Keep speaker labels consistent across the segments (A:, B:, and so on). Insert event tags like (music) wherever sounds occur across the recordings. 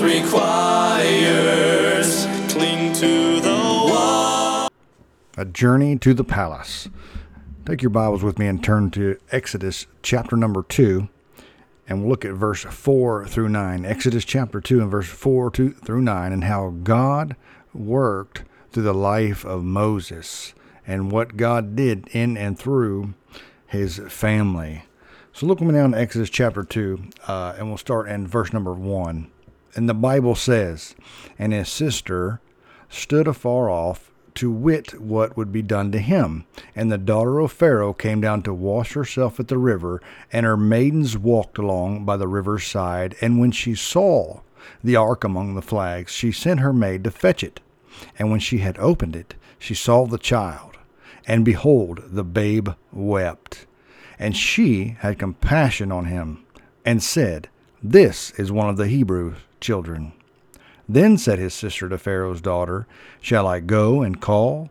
A: requires. Cling to the wall.
B: A Journey to the Palace. Take your Bibles with me and turn to Exodus chapter number 2, and we'll look at verse 4 through 9. Exodus chapter 2 and verse 4 to, through 9, and how God worked through the life of Moses and what God did in and through his family. So look with me down to Exodus chapter 2, uh, and we'll start in verse number 1. And the Bible says, And his sister stood afar off to wit what would be done to him. And the daughter of Pharaoh came down to wash herself at the river, and her maidens walked along by the river's side. And when she saw the ark among the flags, she sent her maid to fetch it. And when she had opened it, she saw the child, and behold, the babe wept. And she had compassion on him, and said, This is one of the Hebrew children. Then said his sister to Pharaoh's daughter, Shall I go and call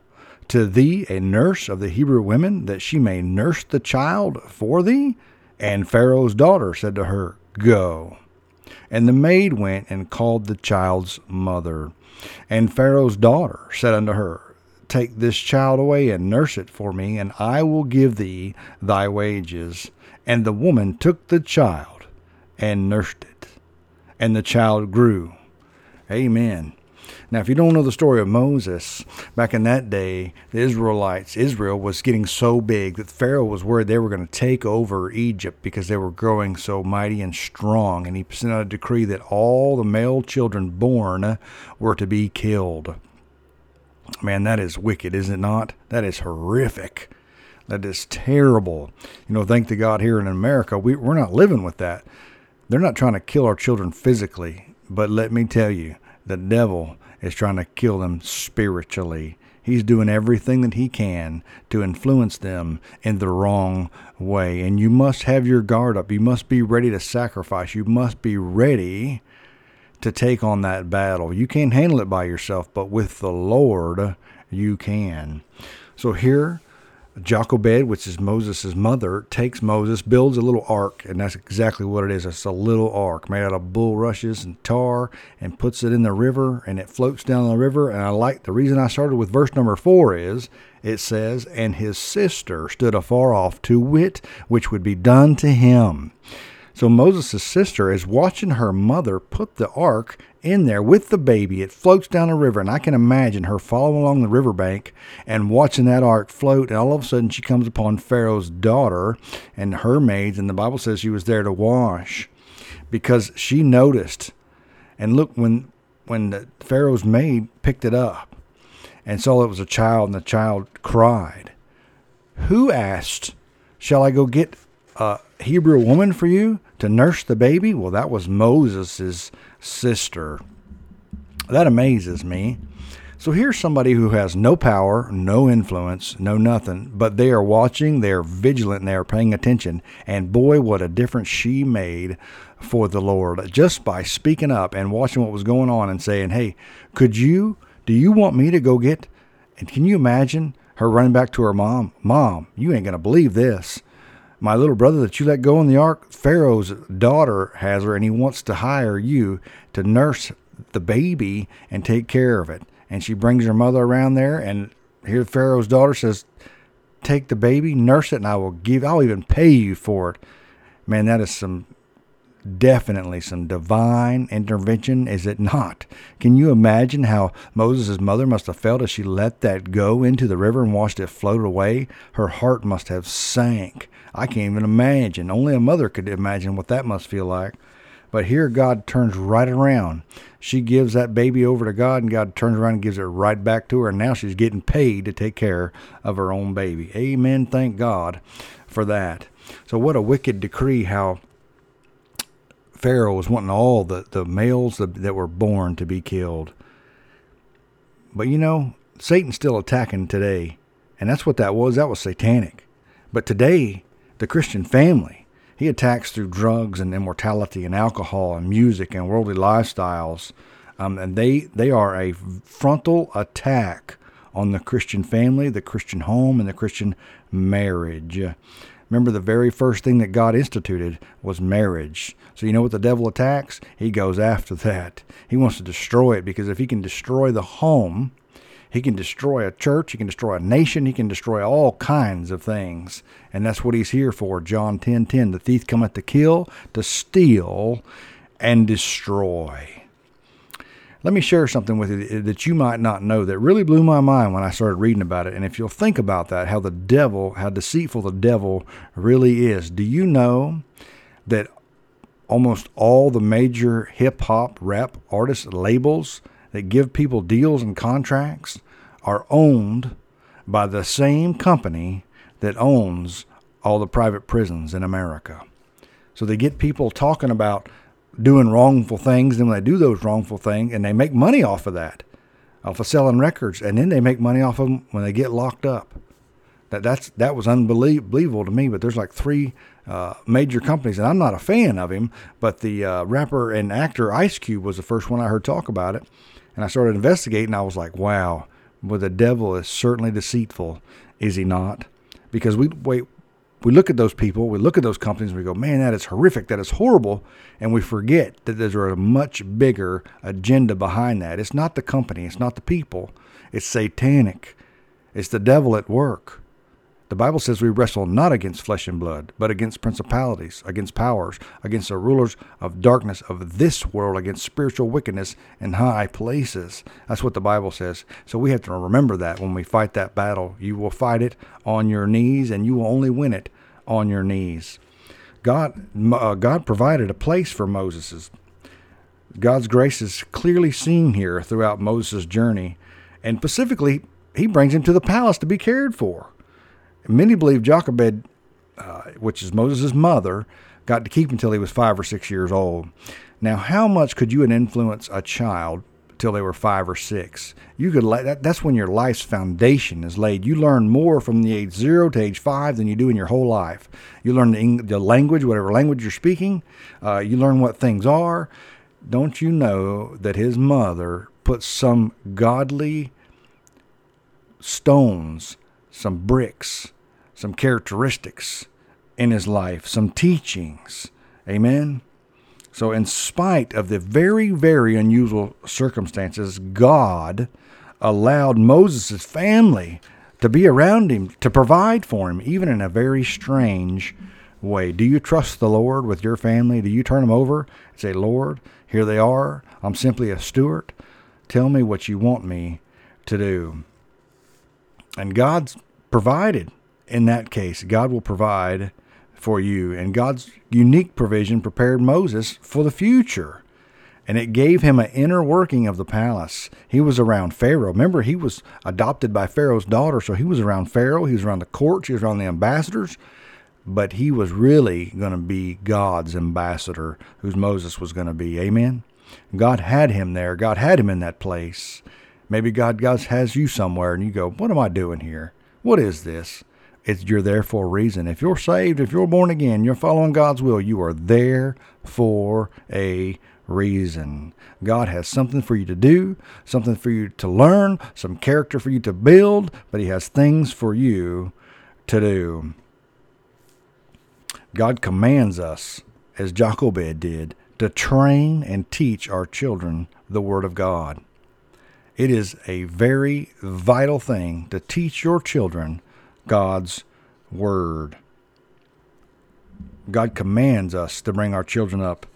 B: to thee a nurse of the Hebrew women, that she may nurse the child for thee? And Pharaoh's daughter said to her, Go. And the maid went and called the child's mother. And Pharaoh's daughter said unto her, Take this child away and nurse it for me, and I will give thee thy wages. And the woman took the child and nursed it. And the child grew. Amen. Now, if you don't know the story of Moses, back in that day, the Israelites, Israel was getting so big that Pharaoh was worried they were going to take over Egypt because they were growing so mighty and strong. And he sent out a decree that all the male children born were to be killed. Man, that is wicked, is it not? That is horrific. That is terrible. You know, thank to God here in America, we, we're not living with that. They're not trying to kill our children physically, but let me tell you, the devil is trying to kill them spiritually. He's doing everything that he can to influence them in the wrong way. And you must have your guard up. You must be ready to sacrifice. You must be ready to take on that battle. You can't handle it by yourself, but with the Lord, you can. So here, Jochebed, which is Moses' mother, takes Moses, builds a little ark, and that's exactly what it is. It's a little ark made out of bulrushes and tar, and puts it in the river, and it floats down the river. And I like the reason I started with verse number four is it says, And his sister stood afar off to wit which would be done to him. So Moses' sister is watching her mother put the ark in there with the baby. It floats down the river, and I can imagine her following along the riverbank and watching that ark float. And all of a sudden, she comes upon Pharaoh's daughter and her maids, and the Bible says she was there to wash because she noticed. And look, when when Pharaoh's maid picked it up and saw it was a child, and the child cried, who asked, "Shall I go get a Hebrew woman for you to nurse the baby?" Well, that was Moses' sister. That amazes me. So here's somebody who has no power, no influence, no nothing, but they are watching, they are vigilant, they are paying attention. And boy, what a difference she made for the Lord just by speaking up and watching what was going on and saying, Hey, could you, do you want me to go get, and can you imagine her running back to her mom? Mom, you ain't going to believe this my little brother that you let go in the ark, Pharaoh's daughter has her, and he wants to hire you to nurse the baby and take care of it. And she brings her mother around there, and here Pharaoh's daughter says, "Take the baby, nurse it, and I will give. I'll even pay you for it." Man, that is some definitely some divine intervention, is it not? Can you imagine how Moses' mother must have felt as she let that go into the river and watched it float away? Her heart must have sank. I can't even imagine. Only a mother could imagine what that must feel like. But here God turns right around. She gives that baby over to God, and God turns around and gives it right back to her. And now she's getting paid to take care of her own baby. Amen. Thank God for that. So, what a wicked decree how Pharaoh was wanting all the, the males that, were born to be killed. But you know, Satan's still attacking today. And that's what that was. That was satanic. But today, the Christian family, he attacks through drugs and immortality and alcohol and music and worldly lifestyles. Um, and they, they are a frontal attack on the Christian family, the Christian home, and the Christian marriage. Remember, the very first thing that God instituted was marriage. So, you know what the devil attacks? He goes after that. He wants to destroy it because if he can destroy the home, he can destroy a church, he can destroy a nation, he can destroy all kinds of things. And that's what he's here for. John 10 10. The thief cometh to kill, to steal, and destroy. Let me share something with you that you might not know that really blew my mind when I started reading about it. And if you'll think about that, how the devil, how deceitful the devil really is. Do you know that almost all the major hip hop rap artist labels that give people deals and contracts are owned by the same company that owns all the private prisons in America? So they get people talking about doing wrongful things. And when they do those wrongful things, and they make money off of that, off of selling records, and then they make money off of them when they get locked up. That that's that was unbelievable to me. But there's like three uh, major companies, and I'm not a fan of him. But the uh, rapper and actor Ice Cube was the first one I heard talk about it, and I started investigating. I was like, wow, well the devil is certainly deceitful, is he not? Because we wait we look at those people, we look at those companies, and we go, man, that is horrific, that is horrible. And we forget that there's a much bigger agenda behind that. It's not the company, it's not the people, it's satanic, it's the devil at work. The Bible says we wrestle not against flesh and blood, but against principalities, against powers, against the rulers of darkness of this world, against spiritual wickedness in high places. That's what the Bible says. So we have to remember that when we fight that battle. You will fight it on your knees, and you will only win it on your knees. God, uh, God provided a place for Moses. God's grace is clearly seen here throughout Moses' journey, and specifically, he brings him to the palace to be cared for. Many believe Jochebed, uh, which is Moses' mother, got to keep him until he was five or six years old. Now, how much could you influence a child till they were five or six? You could that, that's when your life's foundation is laid. You learn more from the age zero to age five than you do in your whole life. You learn the, the language, whatever language you're speaking. Uh, you learn what things are. Don't you know that his mother put some godly stones, some bricks some characteristics in his life, some teachings. Amen. So, in spite of the very, very unusual circumstances, God allowed Moses' family to be around him, to provide for him, even in a very strange way. Do you trust the Lord with your family? Do you turn them over and say, Lord, here they are. I'm simply a steward. Tell me what you want me to do. And God's provided in that case, God will provide for you. And God's unique provision prepared Moses for the future. And it gave him an inner working of the palace. He was around Pharaoh. Remember, he was adopted by Pharaoh's daughter, so he was around Pharaoh. He was around the courts. He was around the ambassadors. But he was really going to be God's ambassador, whose Moses was going to be. Amen? God had him there. God had him in that place. Maybe God, has you somewhere, and you go, What am I doing here? What is this? It's, you're there for a reason. If you're saved, if you're born again, you're following God's will, you are there for a reason. God has something for you to do, something for you to learn, some character for you to build, but He has things for you to do. God commands us, as Jochebed did, to train and teach our children the Word of God. It is a very vital thing to teach your children God's Word. God commands us to bring our children up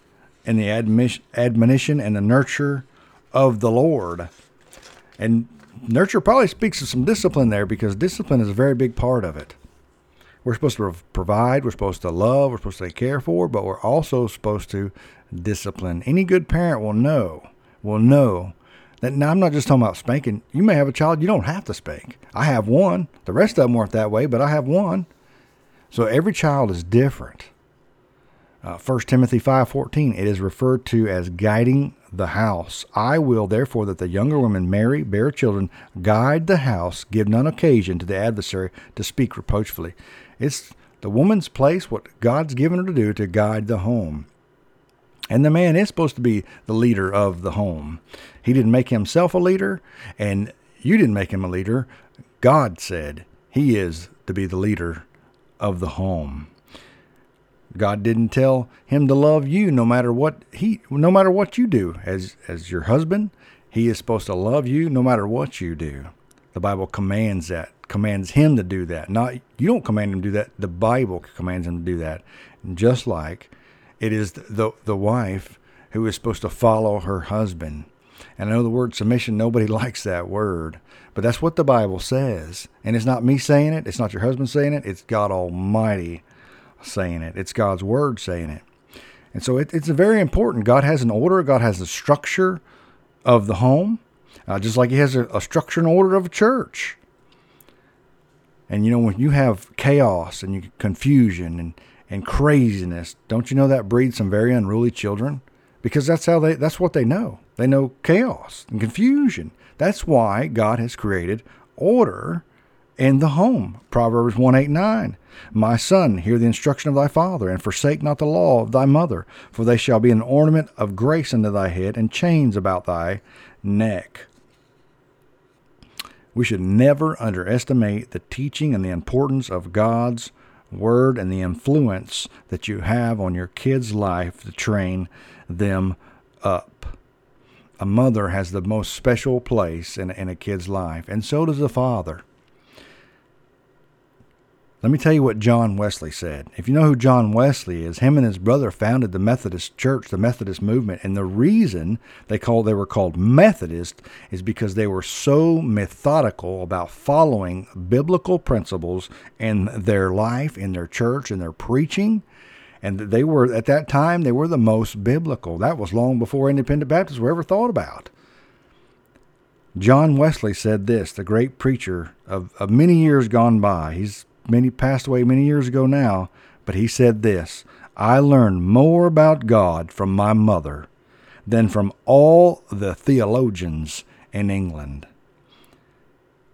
B: in the admonition and the nurture of the Lord. And nurture probably speaks of some discipline there because discipline is a very big part of it. We're supposed to provide, we're supposed to love, we're supposed to care for, but we're also supposed to discipline. Any good parent will know, will know that now I'm not just talking about spanking. You may have a child you don't have to spank. I have one. The rest of them weren't that way, but I have one. So every child is different. Uh, 1 Timothy 5:14 it is referred to as guiding the house. I will therefore that the younger women marry, bear children, guide the house, give none occasion to the adversary to speak reproachfully. It's the woman's place, what God's given her to do, to guide the home. And the man is supposed to be the leader of the home. He didn't make himself a leader, and you didn't make him a leader. God said he is to be the leader of the home. God didn't tell him to love you no matter what he no matter what you do as as your husband, he is supposed to love you no matter what you do. The Bible commands that, commands him to do that. Not you don't command him to do that. The Bible commands him to do that. And Just like it is the the wife who is supposed to follow her husband. And I know the word submission, nobody (laughs) likes that word, but that's what the Bible says. And it's not me saying it, it's not your husband saying it, it's God Almighty saying it. It's God's word saying it. And so it, it's very important. God has an order, God has a structure of the home, uh, just like He has a, a structure and order of a church. And you know, when you have chaos and confusion and, and craziness, don't you know that breeds some very unruly children? Because that's how they that's what they know. They know chaos and confusion. That's why God has created order in the home. Proverbs 1 8 9. My son, hear the instruction of thy father, and forsake not the law of thy mother, for they shall be an ornament of grace unto thy head, and chains about thy neck. We should never underestimate the teaching and the importance of God's word and the influence that you have on your kid's life to train them up. A mother has the most special place in, in a kid's life, and so does a father. Let me tell you what John Wesley said. If you know who John Wesley is, him and his brother founded the Methodist Church, the Methodist movement, and the reason they called they were called Methodist is because they were so methodical about following biblical principles in their life, in their church, in their preaching, and they were at that time they were the most biblical. That was long before independent Baptists were ever thought about. John Wesley said this, the great preacher of, of many years gone by. He's many passed away many years ago now, but he said this I learned more about God from my mother than from all the theologians in England.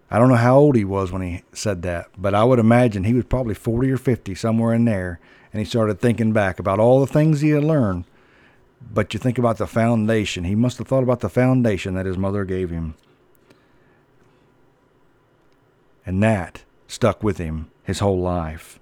B: I don't know how old he was when he said that, but I would imagine he was probably 40 or 50, somewhere in there, and he started thinking back about all the things he had learned. But you think about the foundation. He must have thought about the foundation that his mother gave him. And that stuck with him his whole life.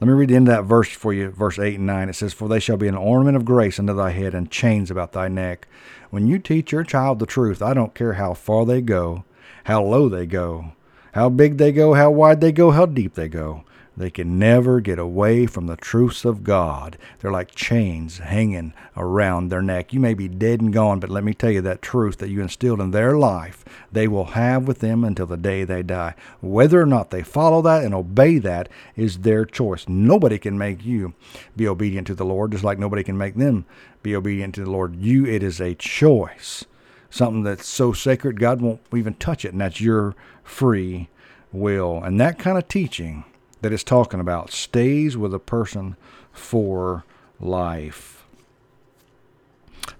B: Let me read the end of that verse for you, verse 8 and 9. It says, For they shall be an ornament of grace unto thy head and chains about thy neck. When you teach your child the truth, I don't care how far they go, how low they go, how big they go, how wide they go, how deep they go. They can never get away from the truths of God. They're like chains hanging around their neck. You may be dead and gone, but let me tell you that truth that you instilled in their life, they will have with them until the day they die. Whether or not they follow that and obey that is their choice. Nobody can make you be obedient to the Lord, just like nobody can make them be obedient to the Lord. You, it is a choice. Something that's so sacred, God won't even touch it, and that's your free will. And that kind of teaching that it's talking about stays with a person for life.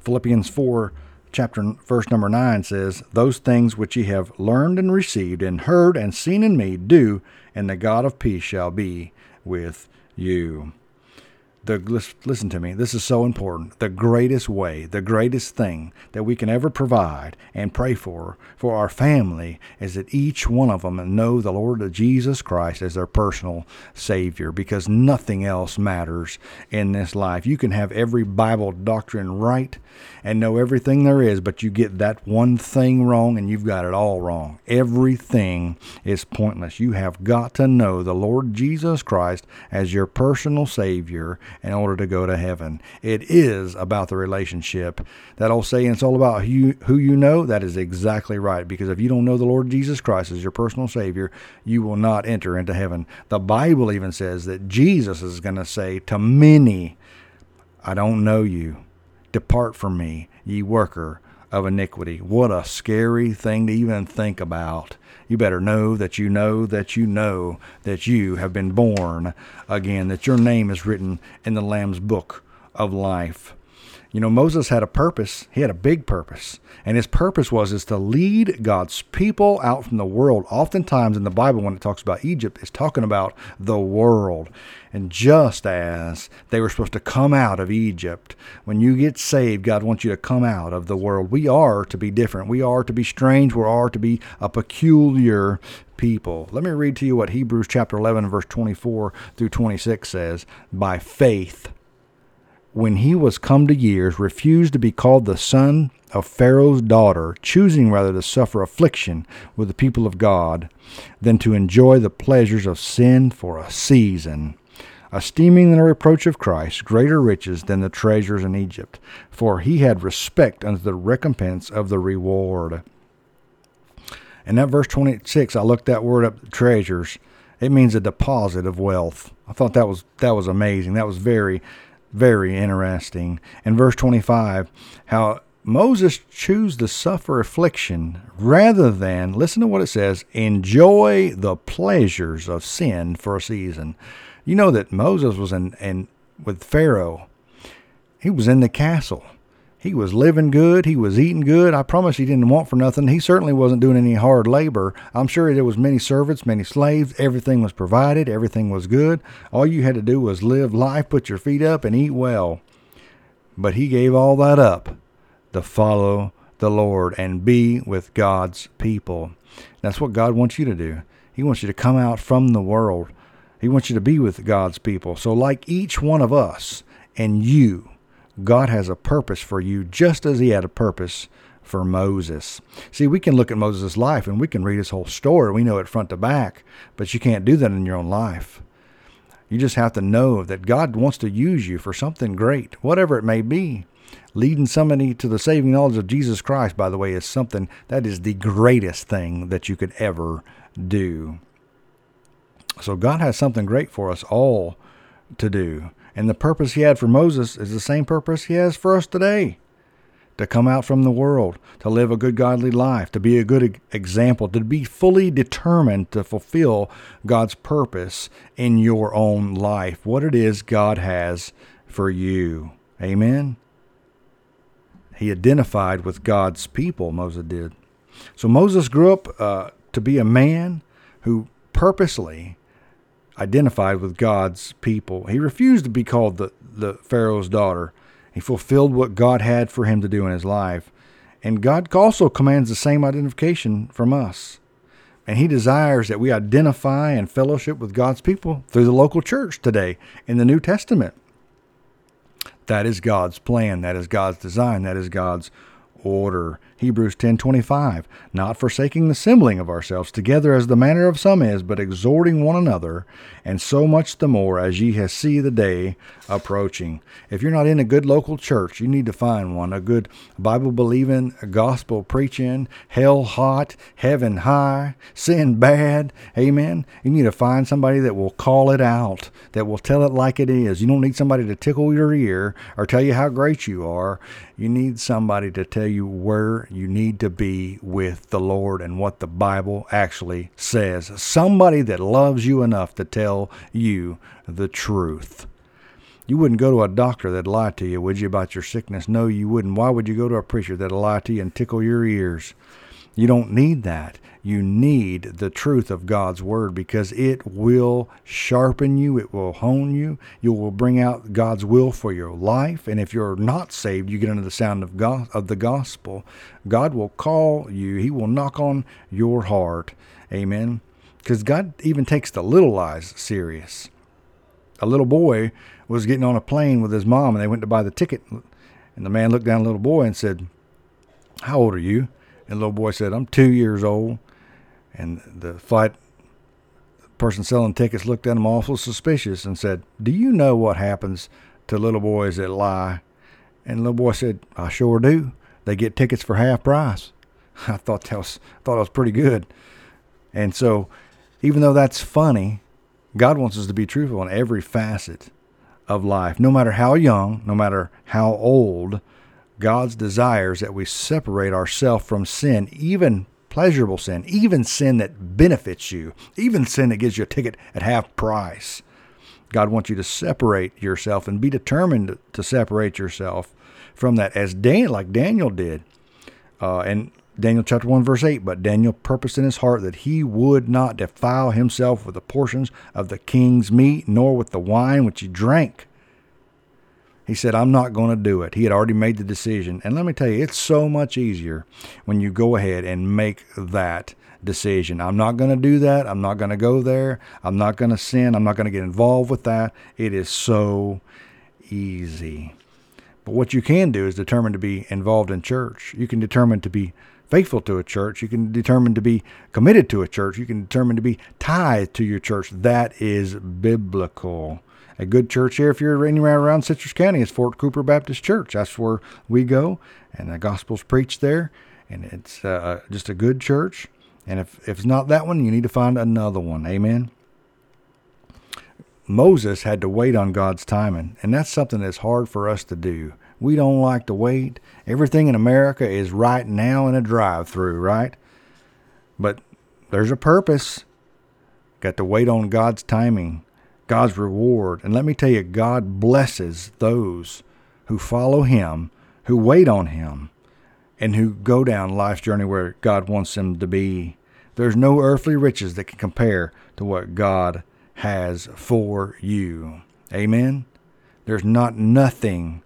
B: Philippians 4 chapter verse number 9 says, "Those things which ye have learned and received and heard and seen in me do, and the God of peace shall be with you." The listen to me this is so important. The greatest way the greatest thing that we can ever provide and pray for for our family is that each one of them know the lord jesus christ as their personal savior because nothing else matters in this life. You can have every bible doctrine right and know everything there is but you get that one thing wrong and you've got it all wrong. Everything is pointless. You have got to know the lord jesus christ as your personal savior in order to go to heaven. It is about the relationship. That old saying, it's all about who you, who you know, that is exactly right. Because if you don't know the Lord Jesus Christ as your personal Savior, you will not enter into heaven. The Bible even says that Jesus is going to say to many, I don't know you. Depart from me, ye worker of iniquity. What a scary thing to even think about. You better know that you know that you know that you have been born again, that your name is written in the Lamb's book of life. You know, Moses had a purpose. He had a big purpose. And his purpose was is to lead God's people out from the world. Oftentimes in the Bible when it talks about Egypt, it's talking about the world. And just as they were supposed to come out of Egypt, when you get saved, God wants you to come out of the world. We are to be different. We are to be strange. We are to be a peculiar people. Let me read to you what Hebrews chapter 11 verse 24 through 26 says. By faith when he was come to years, refused to be called the son of Pharaoh's daughter, choosing rather to suffer affliction with the people of God than to enjoy the pleasures of sin for a season, esteeming the reproach of Christ greater riches than the treasures in Egypt, for he had respect unto the recompense of the reward. And that verse 26, I looked that word up, treasures. It means a deposit of wealth. I thought that was that was amazing. That was very very interesting. In verse 25, how Moses chose to suffer affliction rather than, listen to what it says, enjoy the pleasures of sin for a season. You know that Moses was in, in with Pharaoh. He was in the castle. He was living good. He was eating good. I promise he didn't want for nothing. He certainly wasn't doing any hard labor. I'm sure there was many servants, many slaves. Everything was provided. Everything was good. All you had to do was live life, put your feet up, and eat well. But he gave all that up to follow the Lord and be with God's people. That's what God wants you to do. He wants you to come out from the world. He wants you to be with God's people. So, like each one of us and you, God has a purpose for you just as he had a purpose for Moses. See, we can look at Moses' life and we can read his whole story. We know it front to back, but you can't do that in your own life. You just have to know that God wants to use you for something great, whatever it may be. Leading somebody to the saving knowledge of Jesus Christ, by the way, is something that is the greatest thing that you could ever do. So God has something great for us all to do. And the purpose he had for Moses is the same purpose he has for us today to come out from the world, to live a good godly life, to be a good example, to be fully determined to fulfill God's purpose in your own life, what it is God has for you. Amen. He identified with God's people, Moses did. So Moses grew up uh, to be a man who purposely identified with God's people. He refused to be called the, the Pharaoh's daughter. He fulfilled what God had for him to do in his life. And God also commands the same identification from us. And he desires that we identify and fellowship with God's people through the local church today in the New Testament. That is God's plan. That is God's design. That is God's order. Hebrews 10:25, not forsaking the assembling of ourselves together as the manner of some is, but exhorting one another, and so much the more as ye see the day approaching. If you're not in a good local church, you need to find one, a good Bible believing, gospel preaching, hell hot, heaven high, sin bad. Amen. You need to find somebody that will call it out, that will tell it like it is. You don't need somebody to tickle your ear or tell you how great you are. You need somebody to tell you where you need to be with the Lord and what the Bible actually says. Somebody that loves you enough to tell you the truth. You wouldn't go to a doctor that'd lie to you, would you, about your sickness? No, you wouldn't. Why would you go to a preacher that'll lie to you and tickle your ears? You don't need that. You need the truth of God's word because it will sharpen you, it will hone you, you will bring out God's will for your life. And if you're not saved, you get under the sound of God of the gospel. God will call you. He will knock on your heart. Amen. Because God even takes the little lies serious. A little boy was getting on a plane with his mom and they went to buy the ticket. And the man looked down at the little boy and said, How old are you? And the little boy said, I'm two years old. And the flight person selling tickets looked at him awful suspicious and said, Do you know what happens to little boys that lie? And the little boy said, I sure do. They get tickets for half price. (laughs) I thought that was thought that was pretty good. And so even though that's funny, God wants us to be truthful in every facet of life. No matter how young, no matter how old, God's desires that we separate ourselves from sin, even pleasurable sin, even sin that benefits you, even sin that gives you a ticket at half price. God wants you to separate yourself and be determined to separate yourself from that, as Dan, like Daniel did. Uh, and Daniel chapter 1, verse 8. But Daniel purposed in his heart that he would not defile himself with the portions of the king's meat, nor with the wine which he drank. He said, I'm not going to do it. He had already made the decision. And let me tell you, it's so much easier when you go ahead and make that decision. I'm not going to do that. I'm not going to go there. I'm not going to sin. I'm not going to get involved with that. It is so easy. But what you can do is determine to be involved in church. You can determine to be faithful to a church. You can determine to be committed to a church. You can determine to be tied to your church. That is biblical a good church here if you're anywhere around Citrus County is Fort Cooper Baptist Church. That's where we go, and the gospel's preached there, and it's uh, just a good church. And if, if it's not that one, you need to find another one. Amen. Moses had to wait on God's timing, and that's something that's hard for us to do. We don't like to wait. Everything in America is right now in a drive through, right? But there's a purpose. Got to wait on God's timing. God's reward. And let me tell you, God blesses those who follow Him, who wait on Him, and who go down life's journey where God wants them to be. There's no earthly riches that can compare to what God has for you. Amen? There's not nothing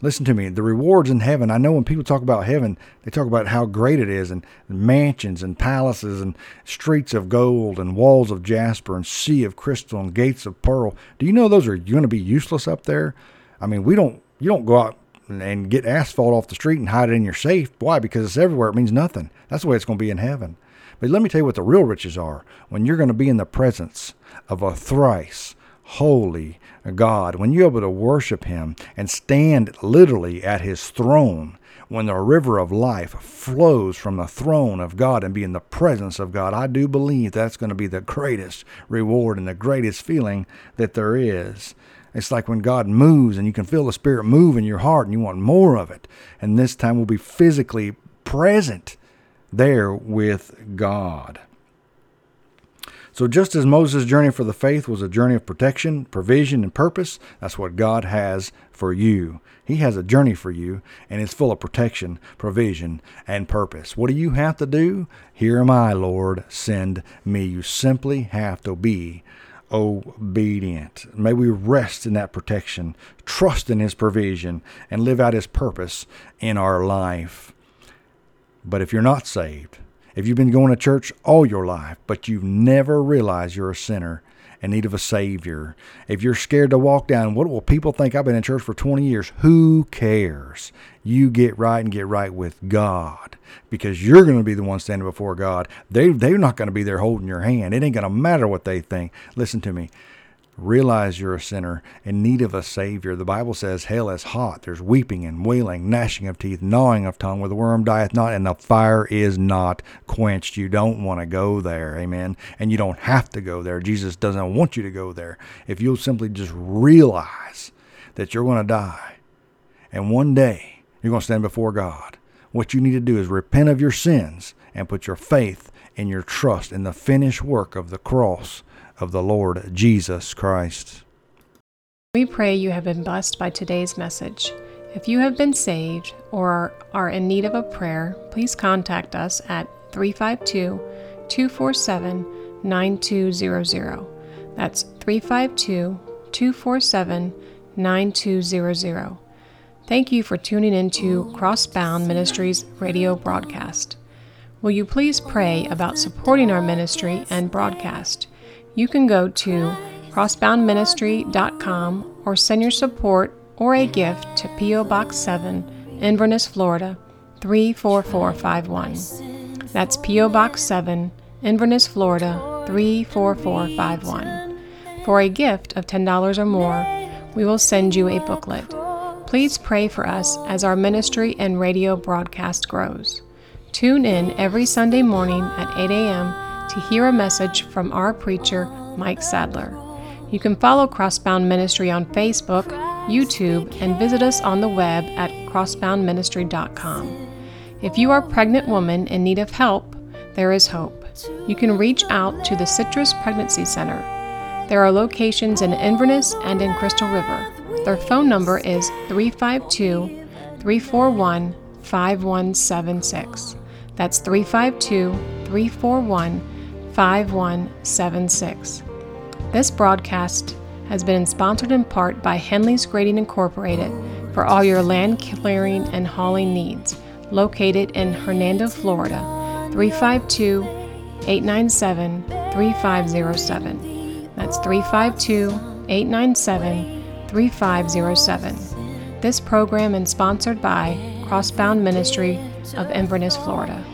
B: Listen to me. The rewards in heaven. I know when people talk about heaven, they talk about how great it is and mansions and palaces and streets of gold and walls of jasper and sea of crystal and gates of pearl. Do you know those are going to be useless up there? I mean, we don't, you don't go out and get asphalt off the street and hide it in your safe. Why? Because it's everywhere. It means nothing. That's the way it's going to be in heaven. But let me tell you what the real riches are. When you're going to be in the presence of a thrice holy God, when you're able to worship Him and stand literally at His throne, when the river of life flows from the throne of God and be in the presence of God, I do believe that's going to be the greatest reward and the greatest feeling that there is. It's like when God moves and you can feel the Spirit move in your heart and you want more of it. And this time we'll be physically present there with God. So, just as Moses' journey for the faith was a journey of protection, provision, and purpose, that's what God has for you. He has a journey for you, and it's full of protection, provision, and purpose. What do you have to do? Here am I, Lord, send me. You simply have to be obedient. May we rest in that protection, trust in His provision, and live out His purpose in our life. But if you're not saved, if you've been going to church all your life, but you've never realized you're a sinner in need of a Savior, if you're scared to walk down, what will people think? I've been in church for 20 years. Who cares? You get right and get right with God because you're going to be the one standing before God. They, they're not going to be there holding your hand. It ain't going to matter what they think. Listen to me realize you're a sinner in need of a Savior. The Bible says hell is hot. There's weeping and wailing, gnashing of teeth, gnawing of tongue, where the worm dieth not, and the fire is not quenched. You don't want to go there. Amen. And you don't have to go there. Jesus doesn't want you to go there. If you'll simply just realize that you're going to die, and one day you're going to stand before God, what you need to do is repent of your sins and put your faith and your trust in the finished work of the cross of the Lord Jesus Christ.
C: We pray you have been blessed by today's message. If you have been saved or are in need of a prayer, please contact us at 352 247 9200. That's 352 247 9200. Thank you for tuning into Crossbound Ministries radio broadcast. Will you please pray about supporting our ministry and broadcast? You can go to crossboundministry.com or send your support or a gift to P.O. Box 7, Inverness, Florida 34451. That's P.O. Box 7, Inverness, Florida 34451. For a gift of $10 or more, we will send you a booklet. Please pray for us as our ministry and radio broadcast grows. Tune in every Sunday morning at 8 a.m. to hear a message from our preacher, Mike Sadler. You can follow Crossbound Ministry on Facebook, YouTube, and visit us on the web at crossboundministry.com. If you are a pregnant woman in need of help, there is hope. You can reach out to the Citrus Pregnancy Center. There are locations in Inverness and in Crystal River. Their phone number is 352 341 5176. That's 352 341 5176. This broadcast has been sponsored in part by Henley's Grading Incorporated for all your land clearing and hauling needs, located in Hernando, Florida, 352 897 3507. That's 352 897 3507. This program is sponsored by Crossbound Ministry of Inverness, Florida.